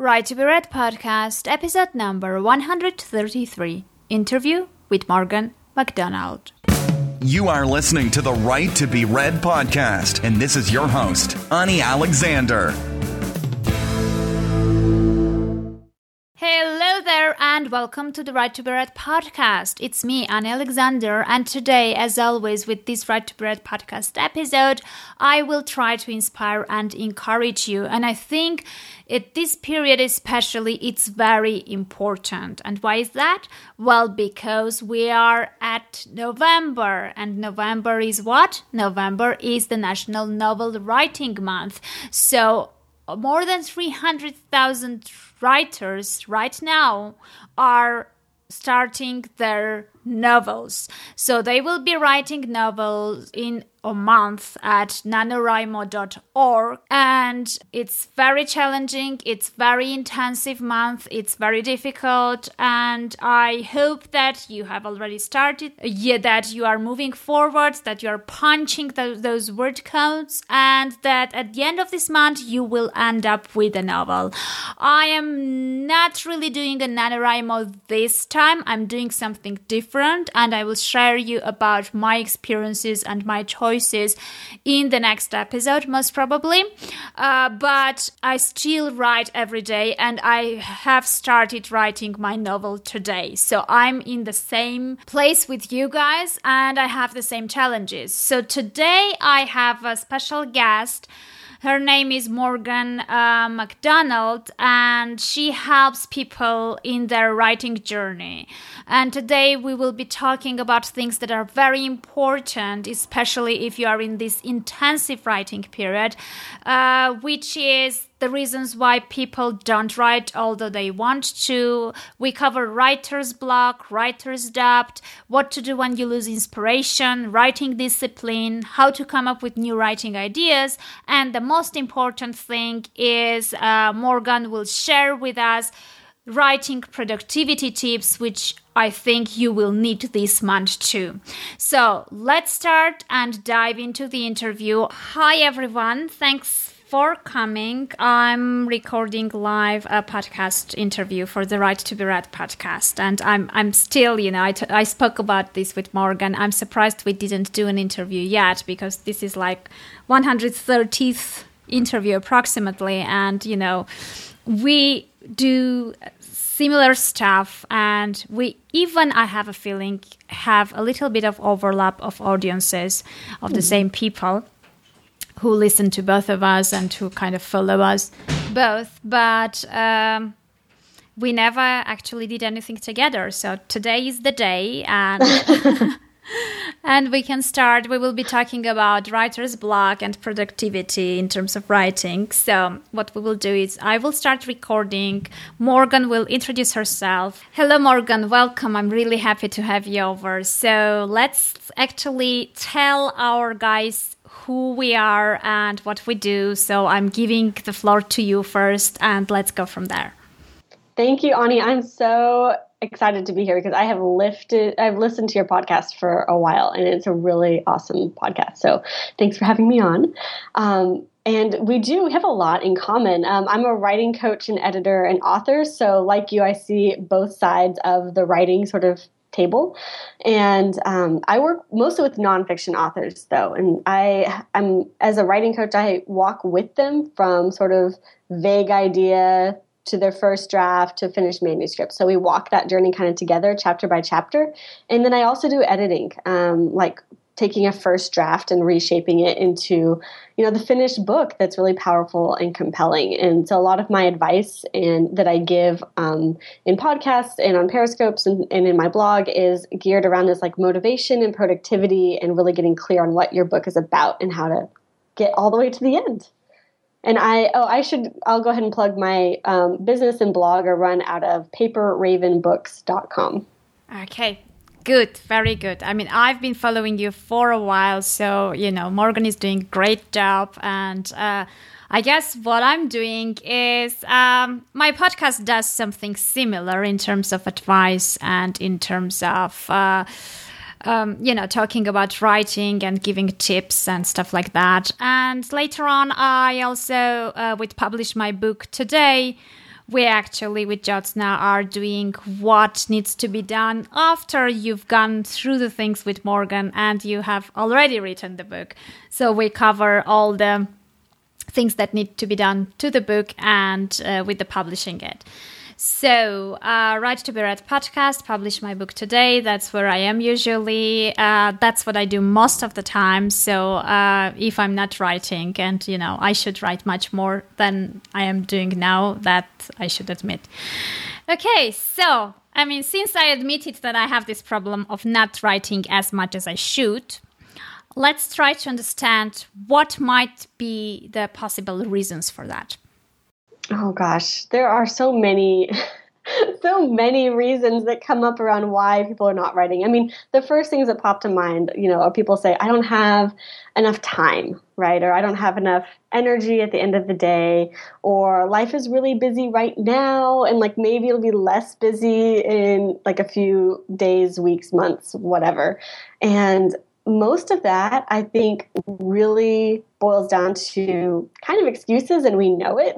Right to be Read podcast, episode number 133 interview with Morgan MacDonald. You are listening to the Right to Be Read podcast, and this is your host, Ani Alexander. Welcome to the Right to Be Read podcast. It's me, Ani Alexander, and today, as always, with this Right to Be Read podcast episode, I will try to inspire and encourage you. And I think at this period, especially, it's very important. And why is that? Well, because we are at November, and November is what? November is the National Novel Writing Month. So, more than 300,000 writers right now are starting their novels. So they will be writing novels in a month at nanowrimo.org and it's very challenging it's very intensive month it's very difficult. And i hope that you have already started yeah that you are moving forward that you are punching the, those word codes and that at the end of this month you will end up with a novel. I am not really doing a nanowrimo this time. I'm doing something different and i will share you about my experiences and my choices in the next episode, most probably. Uh, but I still write every day, and I have started writing my novel today. So I'm in the same place with you guys, and I have the same challenges. So today I have a special guest. Her name is Morgan uh, MacDonald, and she helps people in their writing journey. And today we will be talking about things that are very important, especially if you are in this intensive writing period, uh, which is the reasons why people don't write although they want to. We cover writer's block, writer's doubt, what to do when you lose inspiration, writing discipline, how to come up with new writing ideas, and the most important thing is uh, Morgan will share with us writing productivity tips, which I think you will need this month too. So let's start and dive into the interview. Hi, everyone. Thanks for coming. I'm recording live a podcast interview for the Right to Be Read podcast, and I'm I'm still, you know, I, t- I spoke about this with Morgan. I'm surprised we didn't do an interview yet because this is like 130th interview approximately, and you know, we do similar stuff and we even i have a feeling have a little bit of overlap of audiences of the hmm. same people who listen to both of us and who kind of follow us both but um, we never actually did anything together so today is the day and and we can start. We will be talking about writer's block and productivity in terms of writing. So, what we will do is I will start recording. Morgan will introduce herself. Hello, Morgan. Welcome. I'm really happy to have you over. So, let's actually tell our guys who we are and what we do. So, I'm giving the floor to you first, and let's go from there. Thank you, Ani. I'm so excited to be here because I have lifted, I've listened to your podcast for a while, and it's a really awesome podcast. So thanks for having me on. Um, and we do have a lot in common. Um, I'm a writing coach and editor and author, so like you, I see both sides of the writing sort of table. And um, I work mostly with nonfiction authors, though, and I am as a writing coach, I walk with them from sort of vague idea to their first draft to finished manuscript. So we walk that journey kind of together, chapter by chapter. And then I also do editing, um, like taking a first draft and reshaping it into you know the finished book that's really powerful and compelling and so a lot of my advice and that i give um, in podcasts and on periscopes and, and in my blog is geared around this like motivation and productivity and really getting clear on what your book is about and how to get all the way to the end and I oh I should I'll go ahead and plug my um, business and blog are run out of paperravenbooks.com. Okay. Good, very good. I mean, I've been following you for a while, so you know Morgan is doing great job, and uh, I guess what I'm doing is um, my podcast does something similar in terms of advice and in terms of. Uh, um, you know, talking about writing and giving tips and stuff like that. And later on, I also uh, would publish my book today, we actually with Jyotsna are doing what needs to be done after you've gone through the things with Morgan and you have already written the book. So we cover all the things that need to be done to the book and uh, with the publishing it. So, uh, Right to Be Read podcast, publish my book today. That's where I am usually. Uh, that's what I do most of the time. So, uh, if I'm not writing, and you know, I should write much more than I am doing now, that I should admit. Okay, so, I mean, since I admitted that I have this problem of not writing as much as I should, let's try to understand what might be the possible reasons for that. Oh gosh, there are so many so many reasons that come up around why people are not writing. I mean, the first things that pop to mind, you know, are people say, I don't have enough time, right? Or I don't have enough energy at the end of the day, or life is really busy right now, and like maybe it'll be less busy in like a few days, weeks, months, whatever. And most of that, I think, really boils down to kind of excuses, and we know it.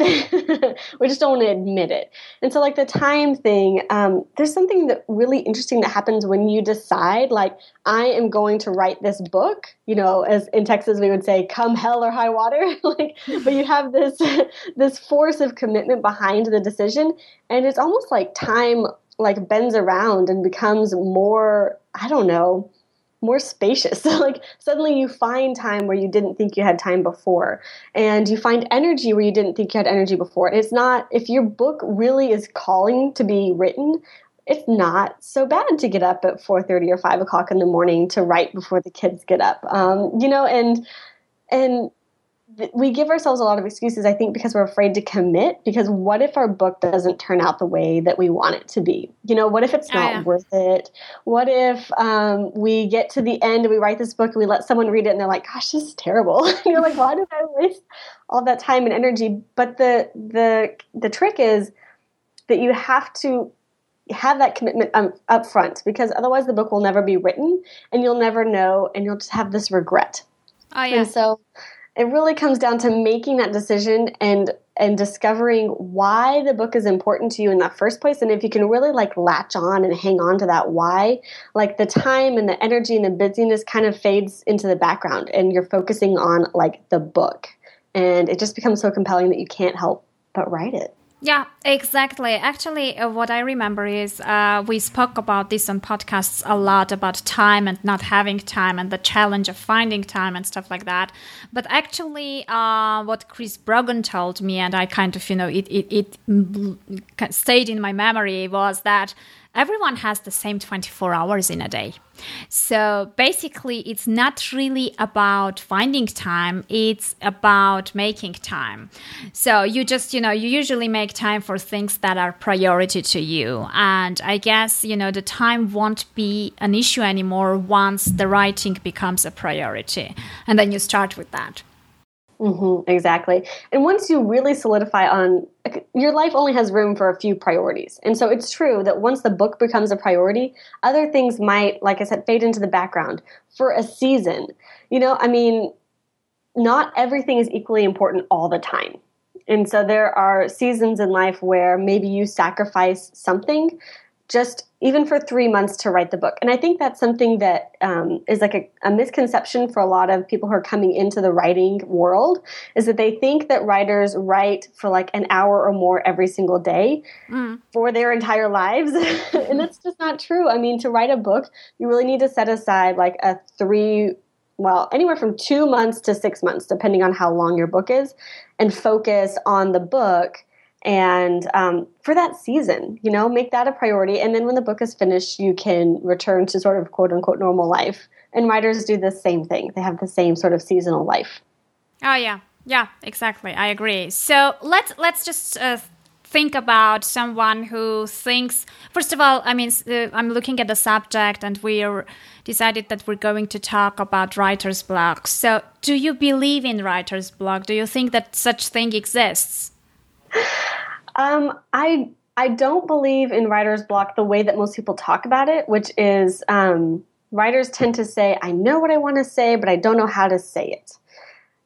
we just don't want to admit it. And so, like the time thing, um, there's something that really interesting that happens when you decide, like, I am going to write this book. You know, as in Texas we would say, "Come hell or high water." like, but you have this this force of commitment behind the decision, and it's almost like time like bends around and becomes more. I don't know more spacious. So like suddenly you find time where you didn't think you had time before and you find energy where you didn't think you had energy before. And it's not if your book really is calling to be written, it's not so bad to get up at 4.30 or 5 o'clock in the morning to write before the kids get up um, you know and and we give ourselves a lot of excuses, I think, because we're afraid to commit. Because what if our book doesn't turn out the way that we want it to be? You know, what if it's oh, not oh, yeah. worth it? What if um, we get to the end and we write this book and we let someone read it and they're like, "Gosh, this is terrible." and you're like, "Why did I waste all that time and energy?" But the the the trick is that you have to have that commitment um, up front because otherwise the book will never be written and you'll never know and you'll just have this regret. Oh yeah. And so it really comes down to making that decision and and discovering why the book is important to you in that first place. And if you can really like latch on and hang on to that why like the time and the energy and the busyness kind of fades into the background and you're focusing on like the book. And it just becomes so compelling that you can't help but write it yeah, exactly. Actually, uh, what I remember is uh, we spoke about this on podcasts a lot about time and not having time and the challenge of finding time and stuff like that. But actually, uh, what Chris Brogan told me, and I kind of, you know, it, it, it stayed in my memory was that everyone has the same 24 hours in a day. So basically, it's not really about finding time, it's about making time. So you just, you know, you usually make time for things that are priority to you. And I guess, you know, the time won't be an issue anymore once the writing becomes a priority. And then you start with that. Mm-hmm, exactly. And once you really solidify on your life only has room for a few priorities. And so it's true that once the book becomes a priority, other things might, like I said, fade into the background for a season. You know, I mean, not everything is equally important all the time. And so there are seasons in life where maybe you sacrifice something just even for three months to write the book. And I think that's something that um, is like a, a, misconception for a lot of people who are coming into the writing world is that they think that writers write for like an hour or more every single day mm. for their entire lives. and that's just not true. I mean, to write a book, you really need to set aside like a three well, anywhere from two months to six months, depending on how long your book is, and focus on the book and um, for that season you know make that a priority. And then when the book is finished you can return to sort of quote unquote normal life. And writers do the same thing. They have the same sort of seasonal life. Oh yeah. Yeah exactly. I agree. So let's let's just uh, think about someone who thinks first of all i mean uh, i'm looking at the subject and we're decided that we're going to talk about writer's block. So do you believe in writer's block? Do you think that such thing exists um, I I don't believe in writer's block the way that most people talk about it, which is um, writers tend to say, "I know what I want to say, but I don't know how to say it."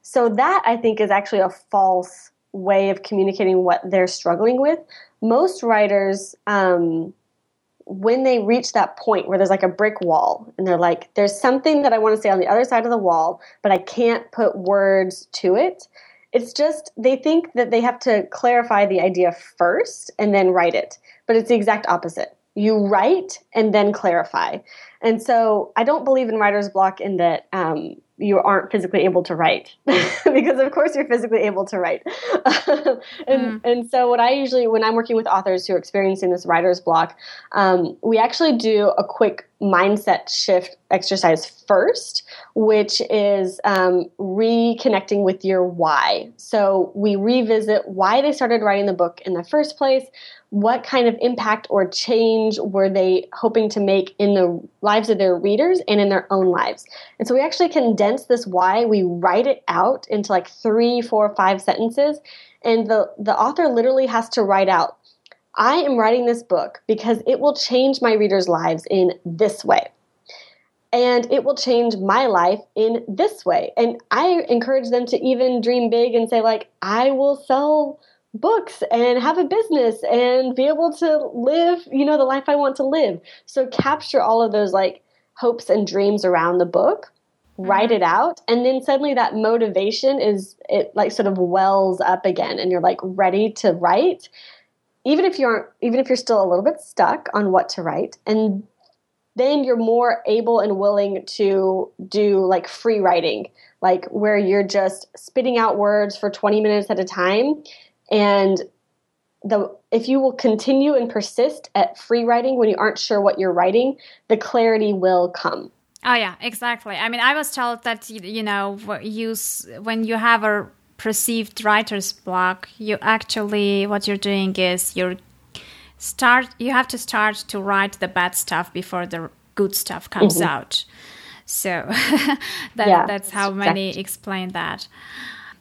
So that I think is actually a false way of communicating what they're struggling with. most writers, um, when they reach that point where there's like a brick wall and they're like, there's something that I want to say on the other side of the wall, but I can't put words to it. It's just they think that they have to clarify the idea first and then write it, but it's the exact opposite. You write and then clarify. And so I don't believe in writer's block in that um, you aren't physically able to write because of course you're physically able to write and, mm. and so what i usually when i'm working with authors who are experiencing this writer's block um, we actually do a quick mindset shift exercise first which is um, reconnecting with your why so we revisit why they started writing the book in the first place what kind of impact or change were they hoping to make in the lives of their readers and in their own lives. And so we actually condense this why, we write it out into like three, four, five sentences, and the, the author literally has to write out, I am writing this book because it will change my readers' lives in this way. And it will change my life in this way. And I encourage them to even dream big and say, like, I will sell books and have a business and be able to live, you know, the life I want to live. So capture all of those like hopes and dreams around the book, mm-hmm. write it out, and then suddenly that motivation is it like sort of wells up again and you're like ready to write. Even if you aren't even if you're still a little bit stuck on what to write and then you're more able and willing to do like free writing, like where you're just spitting out words for 20 minutes at a time and the if you will continue and persist at free writing when you aren't sure what you're writing, the clarity will come. Oh yeah, exactly. I mean, I was told that you know, use when you have a perceived writer's block, you actually what you're doing is you're start you have to start to write the bad stuff before the good stuff comes mm-hmm. out. So that, yeah, that's how many explain that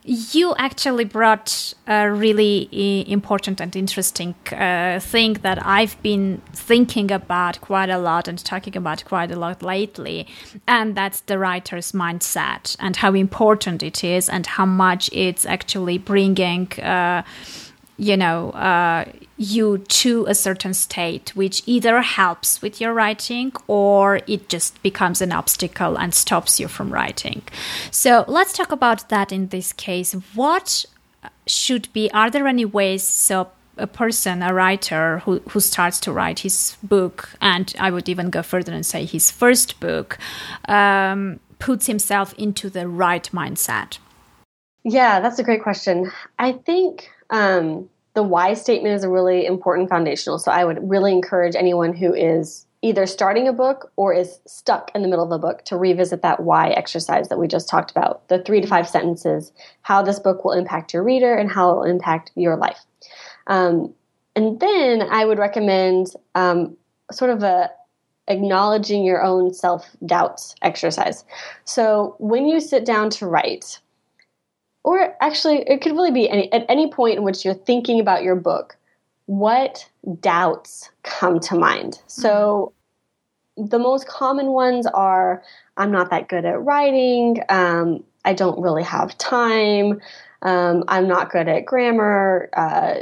you actually brought a really important and interesting uh, thing that I've been thinking about quite a lot and talking about quite a lot lately, and that's the writer's mindset and how important it is and how much it's actually bringing. Uh, you know uh, you to a certain state which either helps with your writing or it just becomes an obstacle and stops you from writing. So let's talk about that in this case. What should be are there any ways so a person a writer who, who starts to write his book and i would even go further and say his first book um, puts himself into the right mindset yeah that's a great question i think um, the why statement is a really important foundational. So I would really encourage anyone who is either starting a book or is stuck in the middle of a book to revisit that why exercise that we just talked about the three to five sentences, how this book will impact your reader and how it will impact your life. Um, and then I would recommend um, sort of a acknowledging your own self doubts exercise. So when you sit down to write, or actually it could really be any, at any point in which you're thinking about your book what doubts come to mind so mm-hmm. the most common ones are i'm not that good at writing um, i don't really have time um, i'm not good at grammar uh,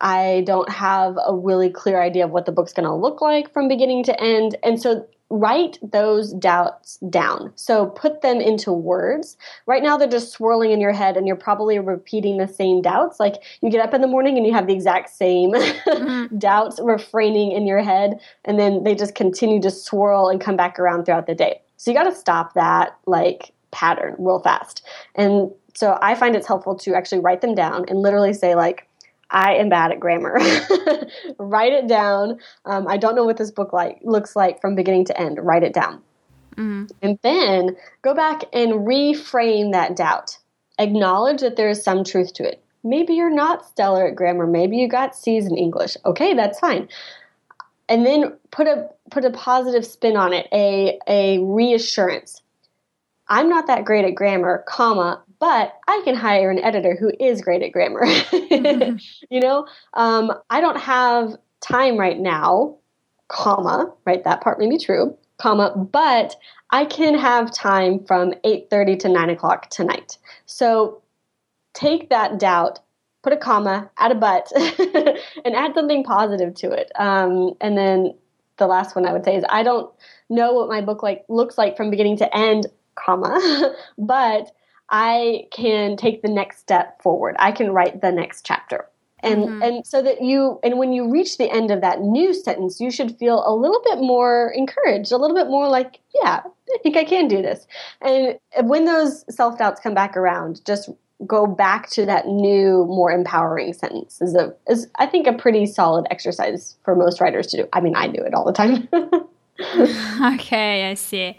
i don't have a really clear idea of what the book's going to look like from beginning to end and so write those doubts down. So put them into words. Right now, they're just swirling in your head, and you're probably repeating the same doubts. Like you get up in the morning and you have the exact same mm-hmm. doubts refraining in your head, and then they just continue to swirl and come back around throughout the day. So you got to stop that like pattern real fast. And so I find it's helpful to actually write them down and literally say, like, I am bad at grammar. Write it down. Um, I don't know what this book like looks like from beginning to end. Write it down. Mm-hmm. And then go back and reframe that doubt. Acknowledge that there is some truth to it. Maybe you're not stellar at grammar. Maybe you got C's in English. Okay, that's fine. And then put a put a positive spin on it, a a reassurance. I'm not that great at grammar, comma, but I can hire an editor who is great at grammar. mm-hmm. You know, um, I don't have time right now, comma, right? That part may be true, comma, but I can have time from 8.30 to 9 o'clock tonight. So take that doubt put a comma, add a but, and add something positive to it. Um, and then the last one I would say is I don't know what my book like looks like from beginning to end, comma, but I can take the next step forward. I can write the next chapter. And mm-hmm. and so that you and when you reach the end of that new sentence, you should feel a little bit more encouraged, a little bit more like, yeah, I think I can do this. And when those self-doubts come back around, just go back to that new, more empowering sentence is a is I think a pretty solid exercise for most writers to do. I mean, I do it all the time. okay, I see.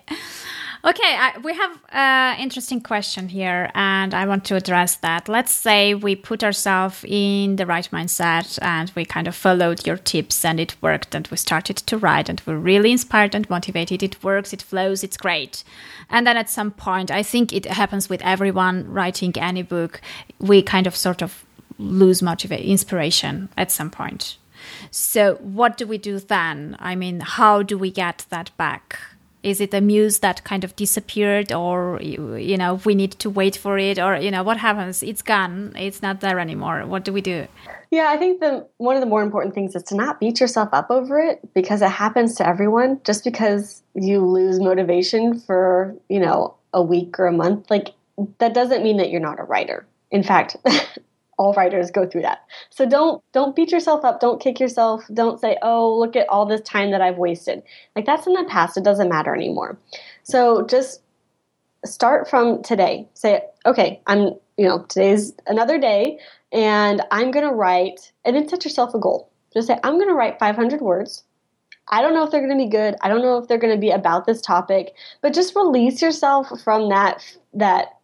Okay, I, we have an interesting question here, and I want to address that. Let's say we put ourselves in the right mindset and we kind of followed your tips and it worked, and we started to write and we're really inspired and motivated. It works, it flows, it's great. And then at some point, I think it happens with everyone writing any book, we kind of sort of lose motivation, inspiration at some point. So, what do we do then? I mean, how do we get that back? Is it a muse that kind of disappeared or you know we need to wait for it or you know what happens? It's gone. It's not there anymore. What do we do? Yeah i think the one of the more important things is to not beat yourself up over it because it happens to everyone. Just because you lose motivation for you know a week or a month like that doesn't mean that you're not a writer. In fact all writers go through that. So don't don't beat yourself up, don't kick yourself, don't say, "Oh, look at all this time that I've wasted." Like that's in the past, it doesn't matter anymore. So just start from today. Say, "Okay, I'm, you know, today's another day and I'm going to write and then set yourself a goal. Just say, "I'm going to write 500 words." I don't know if they're going to be good. I don't know if they're going to be about this topic, but just release yourself from that that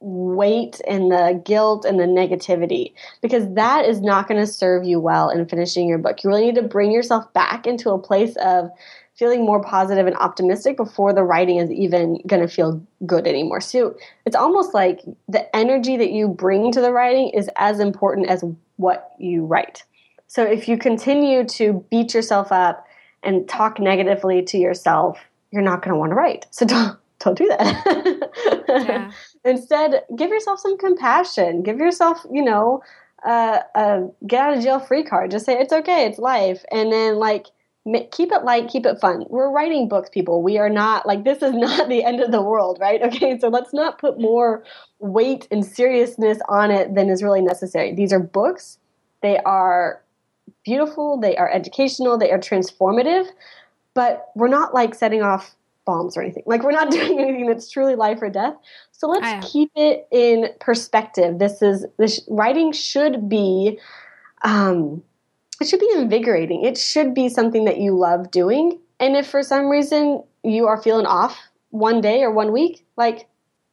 weight and the guilt and the negativity because that is not going to serve you well in finishing your book. You really need to bring yourself back into a place of feeling more positive and optimistic before the writing is even going to feel good anymore. So it's almost like the energy that you bring to the writing is as important as what you write. So if you continue to beat yourself up and talk negatively to yourself, you're not going to want to write. So don't don't do that. Yeah. Instead, give yourself some compassion. Give yourself, you know, a get out of jail free card. Just say it's okay, it's life, and then like keep it light, keep it fun. We're writing books, people. We are not like this is not the end of the world, right? Okay, so let's not put more weight and seriousness on it than is really necessary. These are books. They are beautiful. They are educational. They are transformative. But we're not like setting off bombs or anything. Like we're not doing anything that's truly life or death. So let's keep it in perspective. This is this writing should be um it should be invigorating. It should be something that you love doing. And if for some reason you are feeling off one day or one week, like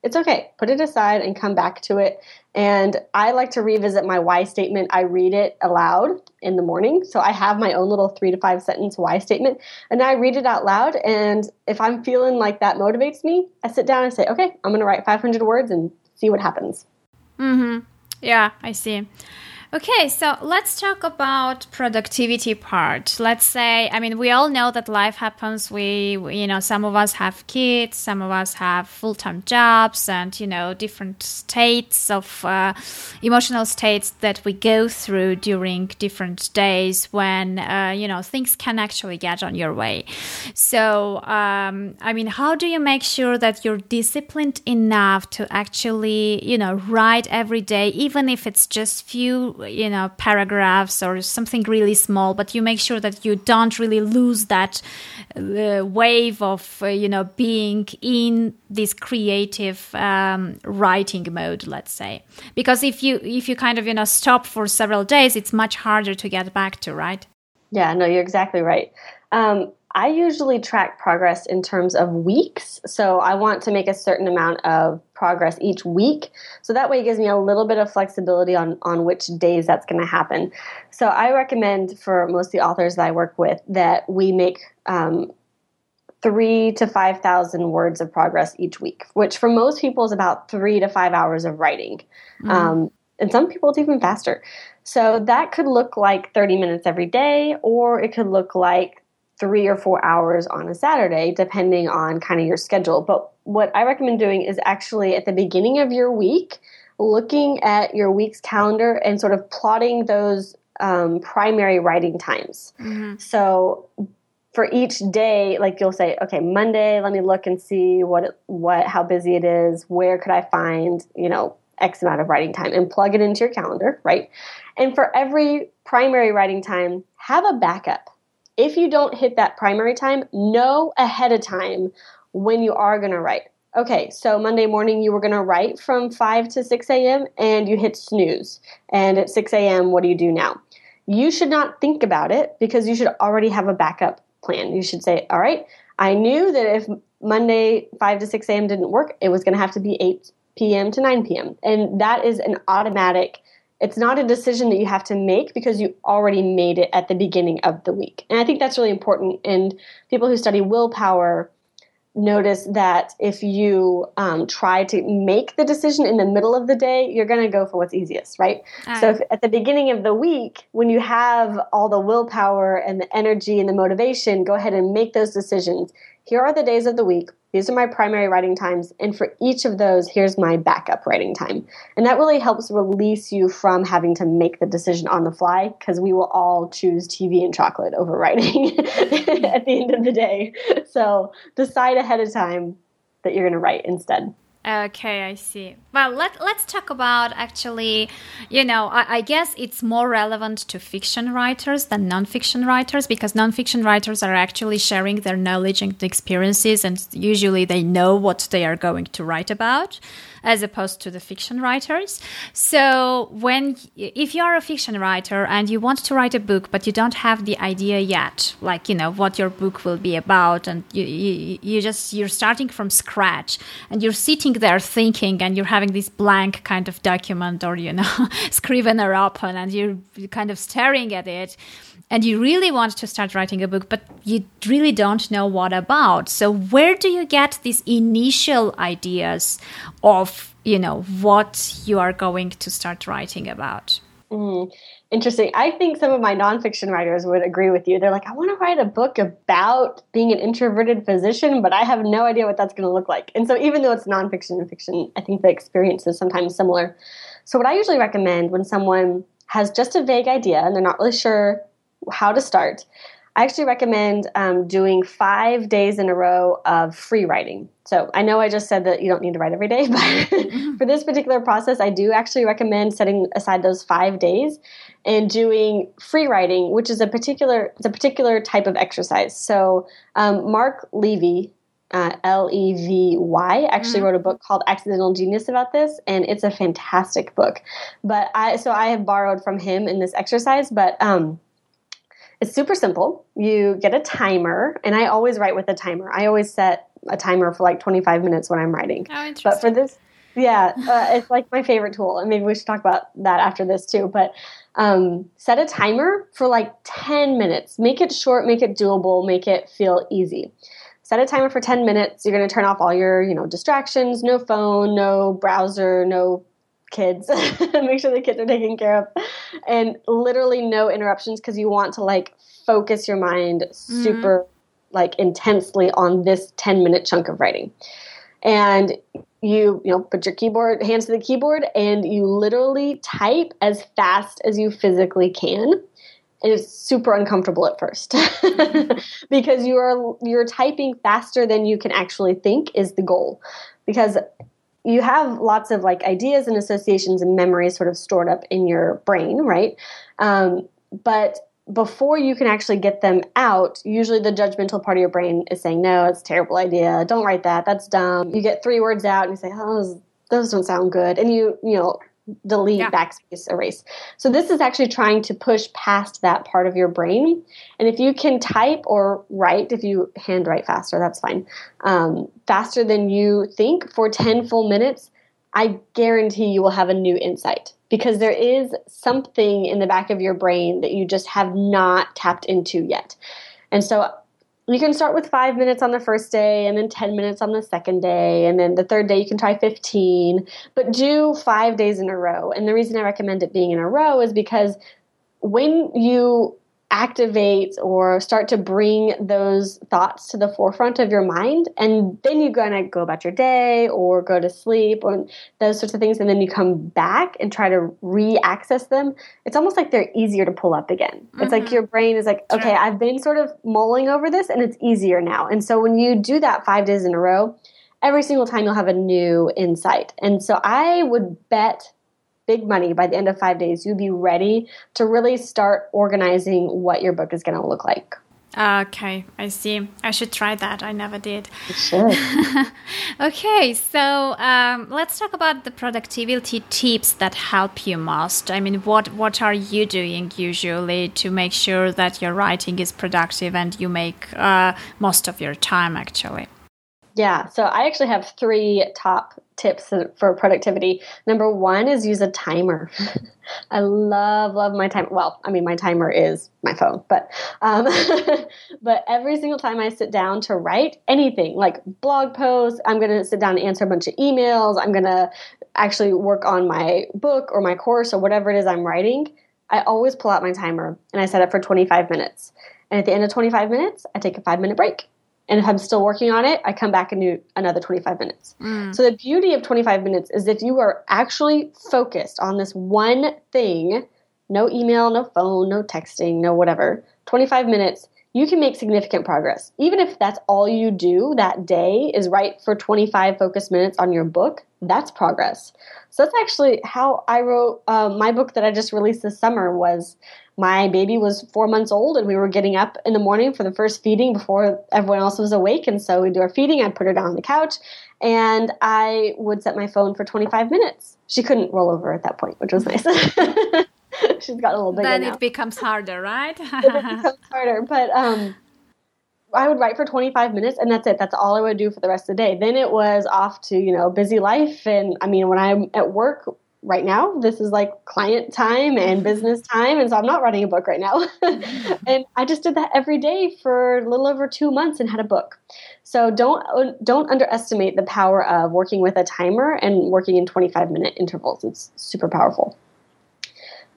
it's okay. Put it aside and come back to it. And I like to revisit my why statement. I read it aloud in the morning. So I have my own little three to five sentence why statement. And I read it out loud. And if I'm feeling like that motivates me, I sit down and say, okay, I'm going to write 500 words and see what happens. Mm hmm. Yeah, I see. Okay, so let's talk about productivity part. Let's say, I mean, we all know that life happens. We, you know, some of us have kids, some of us have full time jobs, and you know, different states of uh, emotional states that we go through during different days when uh, you know things can actually get on your way. So, um, I mean, how do you make sure that you're disciplined enough to actually, you know, write every day, even if it's just few you know paragraphs or something really small but you make sure that you don't really lose that uh, wave of uh, you know being in this creative um, writing mode let's say because if you if you kind of you know stop for several days it's much harder to get back to right yeah no you're exactly right um, I usually track progress in terms of weeks. So I want to make a certain amount of progress each week. So that way it gives me a little bit of flexibility on, on which days that's going to happen. So I recommend for most of the authors that I work with that we make um, three to 5,000 words of progress each week, which for most people is about three to five hours of writing. Mm-hmm. Um, and some people it's even faster. So that could look like 30 minutes every day, or it could look like three or four hours on a Saturday, depending on kind of your schedule. But what I recommend doing is actually at the beginning of your week, looking at your week's calendar and sort of plotting those um, primary writing times. Mm-hmm. So for each day, like you'll say, okay, Monday, let me look and see what what how busy it is. Where could I find you know X amount of writing time and plug it into your calendar, right? And for every primary writing time, have a backup. If you don't hit that primary time, know ahead of time when you are going to write. Okay, so Monday morning you were going to write from 5 to 6 a.m. and you hit snooze. And at 6 a.m., what do you do now? You should not think about it because you should already have a backup plan. You should say, all right, I knew that if Monday 5 to 6 a.m. didn't work, it was going to have to be 8 p.m. to 9 p.m. And that is an automatic, it's not a decision that you have to make because you already made it at the beginning of the week. And I think that's really important. And people who study willpower notice that if you um, try to make the decision in the middle of the day, you're going to go for what's easiest, right? So if, at the beginning of the week, when you have all the willpower and the energy and the motivation, go ahead and make those decisions. Here are the days of the week. These are my primary writing times, and for each of those, here's my backup writing time. And that really helps release you from having to make the decision on the fly because we will all choose TV and chocolate over writing at the end of the day. So decide ahead of time that you're going to write instead. Okay, I see. Well, let, let's talk about actually, you know, I, I, guess it's more relevant to fiction writers than nonfiction writers because nonfiction writers are actually sharing their knowledge and experiences, and usually they know what they are going to write about as opposed to the fiction writers. So when if you are a fiction writer and you want to write a book but you don't have the idea yet, like you know what your book will be about, and you you, you just you're starting from scratch and you're sitting there thinking and you're having this blank kind of document or you know scrivener open and you're kind of staring at it and you really want to start writing a book, but you really don't know what about. So where do you get these initial ideas of, you know, what you are going to start writing about? Mm, interesting. I think some of my nonfiction writers would agree with you. They're like, I want to write a book about being an introverted physician, but I have no idea what that's going to look like. And so even though it's nonfiction and fiction, I think the experience is sometimes similar. So what I usually recommend when someone has just a vague idea and they're not really sure how to start, I actually recommend um, doing five days in a row of free writing. So I know I just said that you don't need to write every day, but mm-hmm. for this particular process, I do actually recommend setting aside those five days and doing free writing, which is a particular it's a particular type of exercise. So um, Mark Levy. Uh, L E V Y actually mm-hmm. wrote a book called Accidental Genius about this, and it's a fantastic book. But I so I have borrowed from him in this exercise, but um, it's super simple. You get a timer, and I always write with a timer. I always set a timer for like 25 minutes when I'm writing. Oh, but for this, yeah, uh, it's like my favorite tool. And maybe we should talk about that after this too. But um, set a timer for like 10 minutes. Make it short, make it doable, make it feel easy. Set a timer for 10 minutes. You're going to turn off all your, you know, distractions, no phone, no browser, no kids make sure the kids are taken care of and literally no interruptions because you want to like focus your mind super mm-hmm. Like intensely on this 10 minute chunk of writing. And you you know put your keyboard hands to the keyboard and you literally type as fast as you physically can. And it's super uncomfortable at first. Because you are you're typing faster than you can actually think is the goal. Because you have lots of like ideas and associations and memories sort of stored up in your brain, right? Um, but before you can actually get them out, usually the judgmental part of your brain is saying, no, it's a terrible idea. Don't write that. That's dumb. You get three words out and you say, oh, those, those don't sound good. And you, you know, delete, yeah. backspace, erase. So this is actually trying to push past that part of your brain. And if you can type or write, if you handwrite faster, that's fine, um, faster than you think for 10 full minutes, I guarantee you will have a new insight because there is something in the back of your brain that you just have not tapped into yet. And so you can start with five minutes on the first day and then 10 minutes on the second day. And then the third day, you can try 15, but do five days in a row. And the reason I recommend it being in a row is because when you activate or start to bring those thoughts to the forefront of your mind and then you're going to go about your day or go to sleep or those sorts of things and then you come back and try to re-access them it's almost like they're easier to pull up again mm-hmm. it's like mm-hmm. your brain is like okay i've been sort of mulling over this and it's easier now and so when you do that five days in a row every single time you'll have a new insight and so i would bet big money by the end of five days, you'd be ready to really start organizing what your book is going to look like. Okay, I see. I should try that. I never did. Should. okay, so um, let's talk about the productivity tips that help you most. I mean, what what are you doing usually to make sure that your writing is productive and you make uh, most of your time actually? Yeah, so I actually have three top tips for productivity. Number one is use a timer. I love love my timer. Well, I mean, my timer is my phone, but um, but every single time I sit down to write anything, like blog posts, I'm going to sit down and answer a bunch of emails. I'm going to actually work on my book or my course or whatever it is I'm writing. I always pull out my timer and I set it for 25 minutes. And at the end of 25 minutes, I take a five minute break and if I'm still working on it, I come back and do another 25 minutes. Mm. So the beauty of 25 minutes is if you are actually focused on this one thing, no email, no phone, no texting, no whatever, 25 minutes, you can make significant progress. Even if that's all you do that day is write for 25 focused minutes on your book, that's progress. So that's actually how I wrote uh, my book that I just released this summer was my baby was four months old and we were getting up in the morning for the first feeding before everyone else was awake. And so we'd do our feeding. I'd put her down on the couch and I would set my phone for 25 minutes. She couldn't roll over at that point, which was nice. She's got a little bigger. Then now. it becomes harder, right? it becomes harder. But um, I would write for 25 minutes and that's it. That's all I would do for the rest of the day. Then it was off to, you know, busy life. And I mean, when I'm at work, right now this is like client time and business time and so i'm not writing a book right now. And i just did that every day for a little over two months and had a book. So don't don't underestimate the power of working with a timer and working in 25 minute intervals. It's super powerful.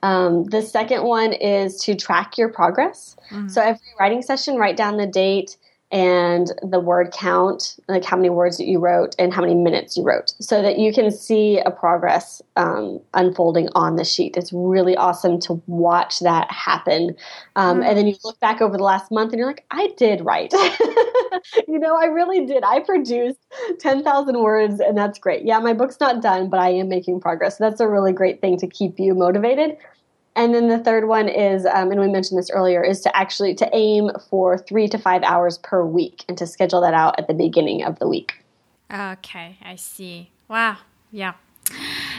Um, the second one is to track your progress. Mm-hmm. so every writing session write down the date and the word count, like how many words that you wrote and how many minutes you wrote, so that you can see a progress um, unfolding on the sheet. It's really awesome to watch that happen. Um, mm-hmm. And then you look back over the last month and you're like, I did write. you know, I really did. I produced 10,000 words, and that's great. Yeah, my book's not done, but I am making progress. So that's a really great thing to keep you motivated. And then the third one is, um, and we mentioned this earlier, is to actually to aim for three to five hours per week and to schedule that out at the beginning of the week. Okay, I see. Wow. Yeah.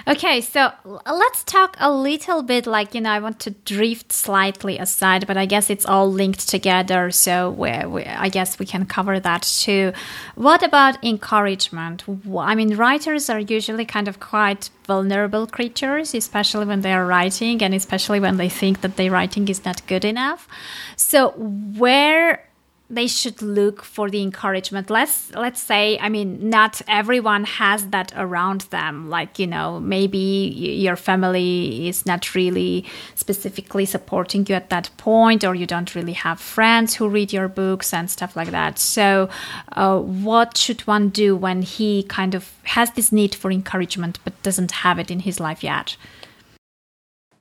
Okay, so let's talk a little bit like, you know, I want to drift slightly aside, but I guess it's all linked together. So we, I guess we can cover that too. What about encouragement? I mean, writers are usually kind of quite vulnerable creatures, especially when they are writing and especially when they think that their writing is not good enough. So, where they should look for the encouragement. Let's let's say i mean not everyone has that around them. Like you know maybe your family is not really specifically supporting you at that point or you don't really have friends who read your books and stuff like that. So uh, what should one do when he kind of has this need for encouragement but doesn't have it in his life yet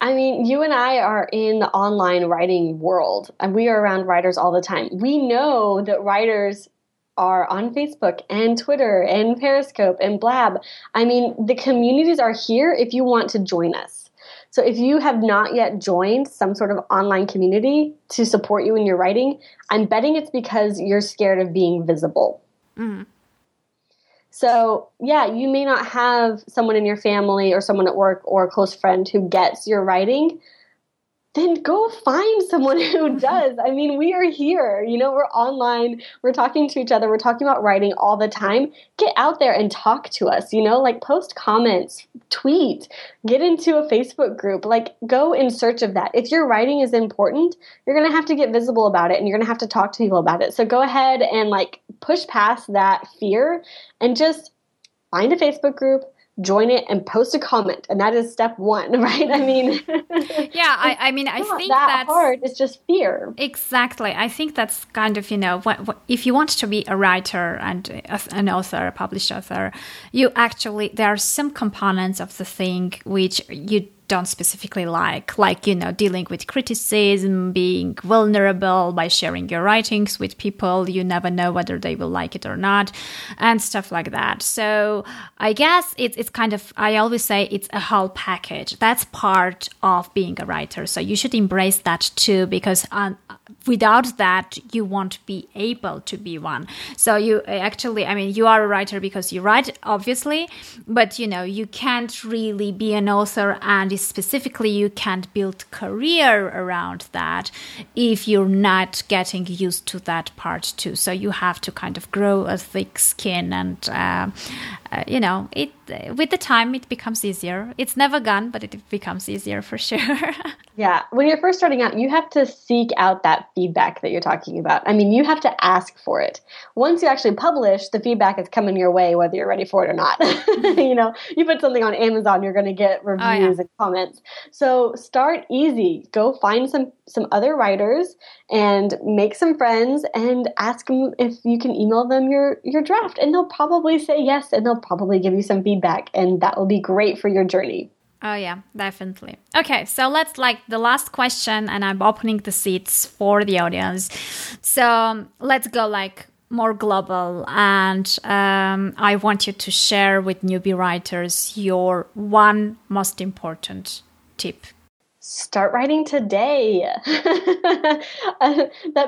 I mean, you and I are in the online writing world, and we are around writers all the time. We know that writers are on Facebook and Twitter and Periscope and Blab. I mean, the communities are here if you want to join us. So if you have not yet joined some sort of online community to support you in your writing, I'm betting it's because you're scared of being visible. Mm. So, yeah, you may not have someone in your family or someone at work or a close friend who gets your writing, then go find someone who does. I mean, we are here. You know, we're online, we're talking to each other, we're talking about writing all the time. Get out there and talk to us, you know, like post comments, tweet, get into a Facebook group, like go in search of that. If your writing is important, you're going to have to get visible about it and you're going to have to talk to people about it. So go ahead and like push past that fear and just find a Facebook group, join it and post a comment. And that is step one right? I mean yeah i, I mean i think that that's hard. It's just fear. Exactly. I think that's kind of you know what, what, if you want to be a writer and an author a published author you actually there are some components of the thing which you don't specifically like, like, you know, dealing with criticism, being vulnerable by sharing your writings with people. You never know whether they will like it or not, and stuff like that. So I guess it's, it's kind of, I always say it's a whole package. That's part of being a writer. So you should embrace that too, because um, without that, you won't be able to be one. So you actually, I mean, you are a writer because you write, obviously, but you know, you can't really be an author and specifically you can't build career around that if you're not getting used to that part too. So you have to kind of grow a thick skin and uh, uh, you know it with the time it becomes easier. It's never gone but it becomes easier for sure. Yeah when you're first starting out you have to seek out that feedback that you're talking about. I mean you have to ask for it. Once you actually publish the feedback is coming your way whether you're ready for it or not. You know you put something on amazon you're going to get reviews oh, yeah. and comments. So start easy. Go find some some other writers and make some friends and ask them if you can email them your your draft. And they'll probably say yes and they'll probably give you some feedback and that will be great for your journey Oh yeah, definitely. Okay, so let's like the last question and I'm opening the seats for the audience. So let's go like more global and um, I want you to share with newbie writers your one most important tip start writing today. that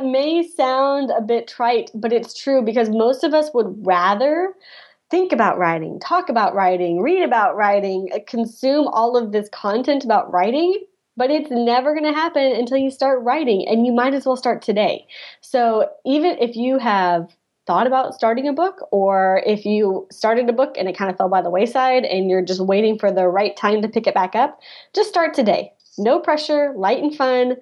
may sound a bit trite, but it's true because most of us would rather think about writing, talk about writing, read about writing, uh, consume all of this content about writing. But it's never going to happen until you start writing, and you might as well start today. So, even if you have thought about starting a book, or if you started a book and it kind of fell by the wayside and you're just waiting for the right time to pick it back up, just start today. No pressure, light and fun.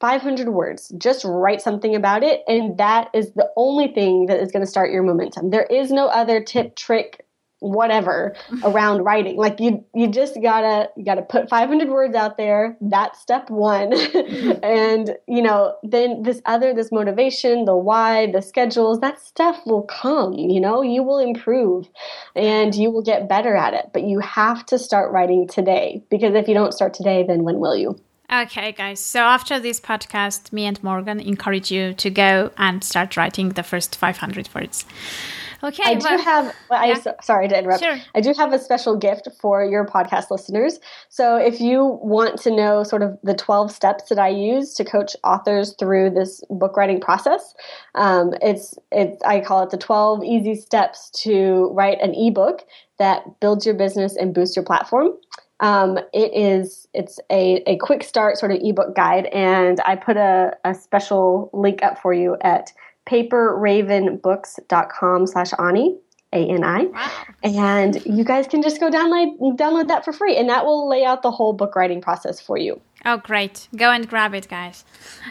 500 words. Just write something about it. And that is the only thing that is going to start your momentum. There is no other tip, trick, whatever around writing like you you just gotta you gotta put 500 words out there that's step one and you know then this other this motivation the why the schedules that stuff will come you know you will improve and you will get better at it but you have to start writing today because if you don't start today then when will you Okay, guys. So after this podcast, me and Morgan encourage you to go and start writing the first 500 words. Okay. I do have, well, yeah. I, sorry to interrupt. Sure. I do have a special gift for your podcast listeners. So if you want to know sort of the 12 steps that I use to coach authors through this book writing process, um, it's, it's, I call it the 12 easy steps to write an ebook that builds your business and boosts your platform. Um, it is it's a, a quick start sort of ebook guide and i put a, a special link up for you at paperravenbooks.com slash Ani, A-N-I. Wow. And you guys can just go download, download that for free. And that will lay out the whole book writing process for you. Oh, great. Go and grab it, guys.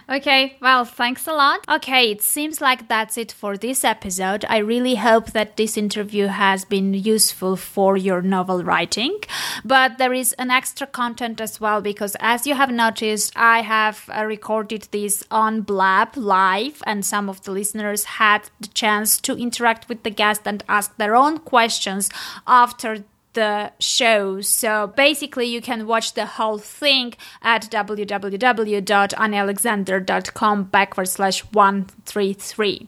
Okay, well, thanks a lot. Okay, it seems like that's it for this episode. I really hope that this interview has been useful for your novel writing. But there is an extra content as well because, as you have noticed, I have uh, recorded this on Blab live, and some of the listeners had the chance to interact with the guest and ask their own questions after the show. So basically, you can watch the whole thing at www.anialexander.com backward slash 133.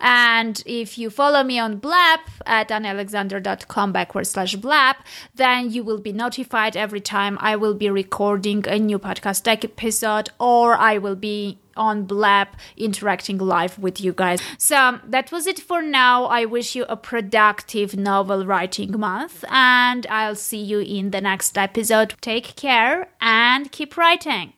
And if you follow me on Blab at anialexander.com backward slash Blab, then you will be notified every time I will be recording a new podcast episode or I will be on Blab interacting live with you guys. So um, that was it for now. I wish you a productive novel writing month and I'll see you in the next episode. Take care and keep writing.